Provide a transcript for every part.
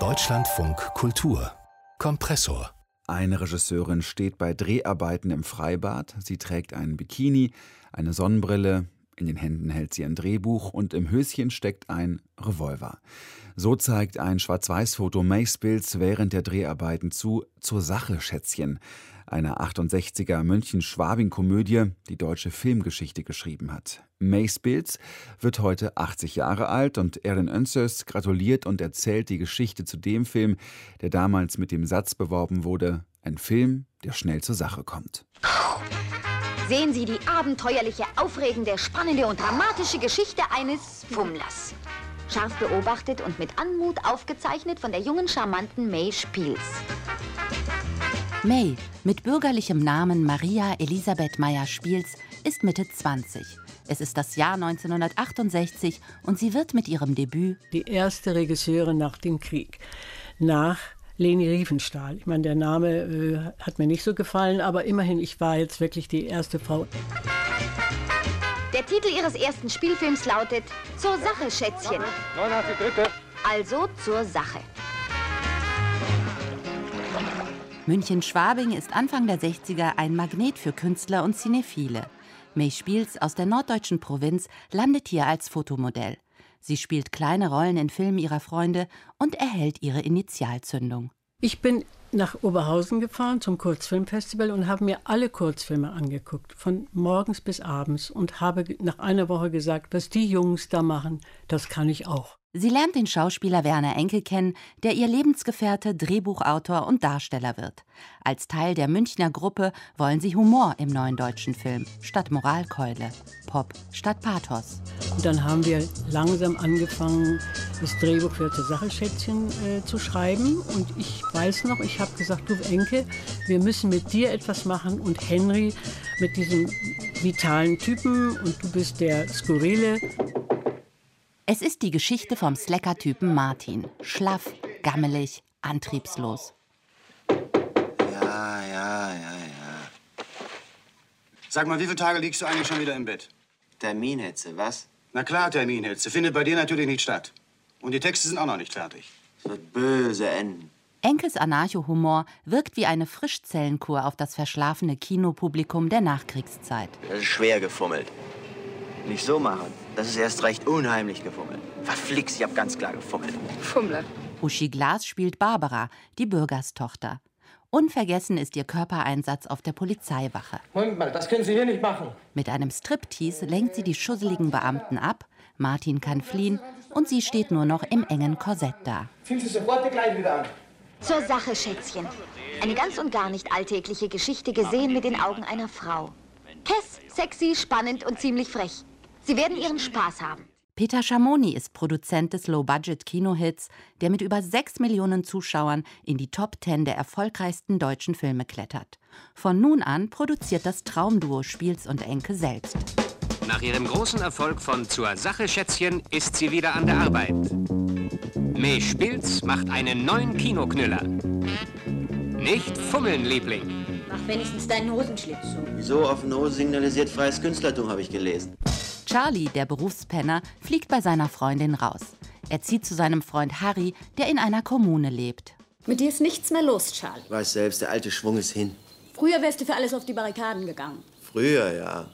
Deutschlandfunk Kultur Kompressor eine Regisseurin steht bei Dreharbeiten im Freibad. Sie trägt einen Bikini, eine Sonnenbrille, in den Händen hält sie ein Drehbuch und im Höschen steckt ein Revolver. So zeigt ein Schwarz-Weiß-Foto Mace Bills während der Dreharbeiten zu Zur Sache, Schätzchen, einer 68er München-Schwabing-Komödie, die deutsche Filmgeschichte geschrieben hat. Mace Bills wird heute 80 Jahre alt und Erin Önsers gratuliert und erzählt die Geschichte zu dem Film, der damals mit dem Satz beworben wurde, ein Film, der schnell zur Sache kommt. Sehen Sie die abenteuerliche, aufregende, spannende und dramatische Geschichte eines Fummlers. Scharf beobachtet und mit Anmut aufgezeichnet von der jungen, charmanten May Spiels. May, mit bürgerlichem Namen Maria Elisabeth Meyer-Spiels, ist Mitte 20. Es ist das Jahr 1968 und sie wird mit ihrem Debüt die erste Regisseurin nach dem Krieg. Nach Leni Riefenstahl. Ich meine, der Name äh, hat mir nicht so gefallen, aber immerhin, ich war jetzt wirklich die erste Frau. Der Titel ihres ersten Spielfilms lautet Zur Sache, Schätzchen. 89 Dritte. Also zur Sache. München-Schwabing ist Anfang der 60er ein Magnet für Künstler und Cinephile. May Spiels aus der norddeutschen Provinz landet hier als Fotomodell. Sie spielt kleine Rollen in Filmen ihrer Freunde und erhält ihre Initialzündung. Ich bin nach Oberhausen gefahren zum Kurzfilmfestival und habe mir alle Kurzfilme angeguckt, von morgens bis abends und habe nach einer Woche gesagt, was die Jungs da machen, das kann ich auch. Sie lernt den Schauspieler Werner Enkel kennen, der ihr Lebensgefährte, Drehbuchautor und Darsteller wird. Als Teil der Münchner Gruppe wollen sie Humor im neuen deutschen Film, statt Moralkeule, Pop statt Pathos. Und dann haben wir langsam angefangen, das Drehbuch für das Sachelschätzchen äh, zu schreiben. Und ich weiß noch, ich habe gesagt, du Enke, wir müssen mit dir etwas machen und Henry mit diesem vitalen Typen und du bist der Skurrile. Es ist die Geschichte vom Slacker-Typen Martin. Schlaff, gammelig, antriebslos. Ja, ja, ja, ja. Sag mal, wie viele Tage liegst du eigentlich schon wieder im Bett? Terminhetze, was? Na klar, Terminhetze. Findet bei dir natürlich nicht statt. Und die Texte sind auch noch nicht fertig. Es wird böse enden. Enkes Anarcho-Humor wirkt wie eine Frischzellenkur auf das verschlafene Kinopublikum der Nachkriegszeit. Das ist schwer gefummelt. Nicht so machen. Das ist erst recht unheimlich gefummelt. Verflixt, ich hab ganz klar gefummelt. Fummler. Uschi Glas spielt Barbara, die Bürgerstochter. Unvergessen ist ihr Körpereinsatz auf der Polizeiwache. Moment mal, das können Sie hier nicht machen. Mit einem Striptease lenkt sie die schusseligen Beamten ab, Martin kann fliehen und sie steht nur noch im engen Korsett da. Ziehen Sie sofort die Kleidung wieder an. Zur Sache, Schätzchen. Eine ganz und gar nicht alltägliche Geschichte gesehen mit den Augen einer Frau. Kess, sexy, spannend und ziemlich frech. Sie werden ihren Spaß haben. Peter Schamoni ist Produzent des Low-Budget-Kinohits, der mit über 6 Millionen Zuschauern in die Top 10 der erfolgreichsten deutschen Filme klettert. Von nun an produziert das Traumduo Spiels und Enke selbst. Nach ihrem großen Erfolg von Zur Sache, Schätzchen, ist sie wieder an der Arbeit. May Spilz macht einen neuen Kinoknüller. Nicht fummeln, Liebling. Mach wenigstens deinen Hosenschlitz zu. Wieso auf Nose signalisiert freies Künstlertum, habe ich gelesen. Charlie, der Berufspenner, fliegt bei seiner Freundin raus. Er zieht zu seinem Freund Harry, der in einer Kommune lebt. Mit dir ist nichts mehr los, Charlie. Weiß selbst, der alte Schwung ist hin. Früher wärst du für alles auf die Barrikaden gegangen. Früher, ja.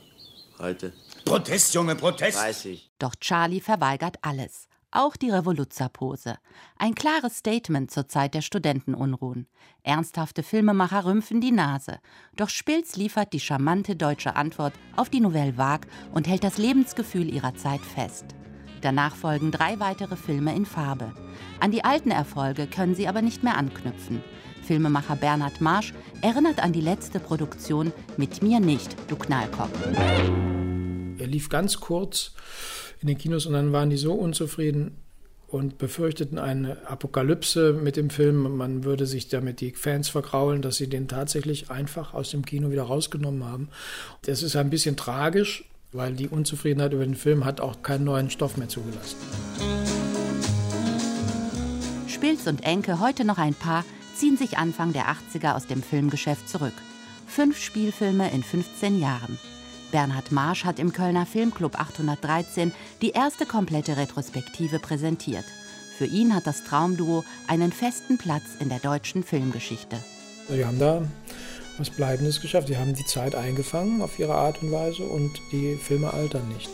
Heute. Protest, Junge, Protest. Weiß ich. Doch Charlie verweigert alles. Auch die Revoluzerpose. Ein klares Statement zur Zeit der Studentenunruhen. Ernsthafte Filmemacher rümpfen die Nase. Doch Spilz liefert die charmante deutsche Antwort auf die Nouvelle Vague und hält das Lebensgefühl ihrer Zeit fest. Danach folgen drei weitere Filme in Farbe. An die alten Erfolge können sie aber nicht mehr anknüpfen. Filmemacher Bernhard Marsch erinnert an die letzte Produktion Mit mir nicht, du Knallkopf. Er lief ganz kurz in den Kinos und dann waren die so unzufrieden und befürchteten eine Apokalypse mit dem Film. Man würde sich damit die Fans vergraulen, dass sie den tatsächlich einfach aus dem Kino wieder rausgenommen haben. Das ist ein bisschen tragisch, weil die Unzufriedenheit über den Film hat auch keinen neuen Stoff mehr zugelassen. Spilz und Enke, heute noch ein Paar, ziehen sich Anfang der 80er aus dem Filmgeschäft zurück. Fünf Spielfilme in 15 Jahren. Bernhard Marsch hat im Kölner Filmclub 813 die erste komplette Retrospektive präsentiert. Für ihn hat das Traumduo einen festen Platz in der deutschen Filmgeschichte. Sie haben da was Bleibendes geschafft. Sie haben die Zeit eingefangen auf ihre Art und Weise und die Filme altern nicht.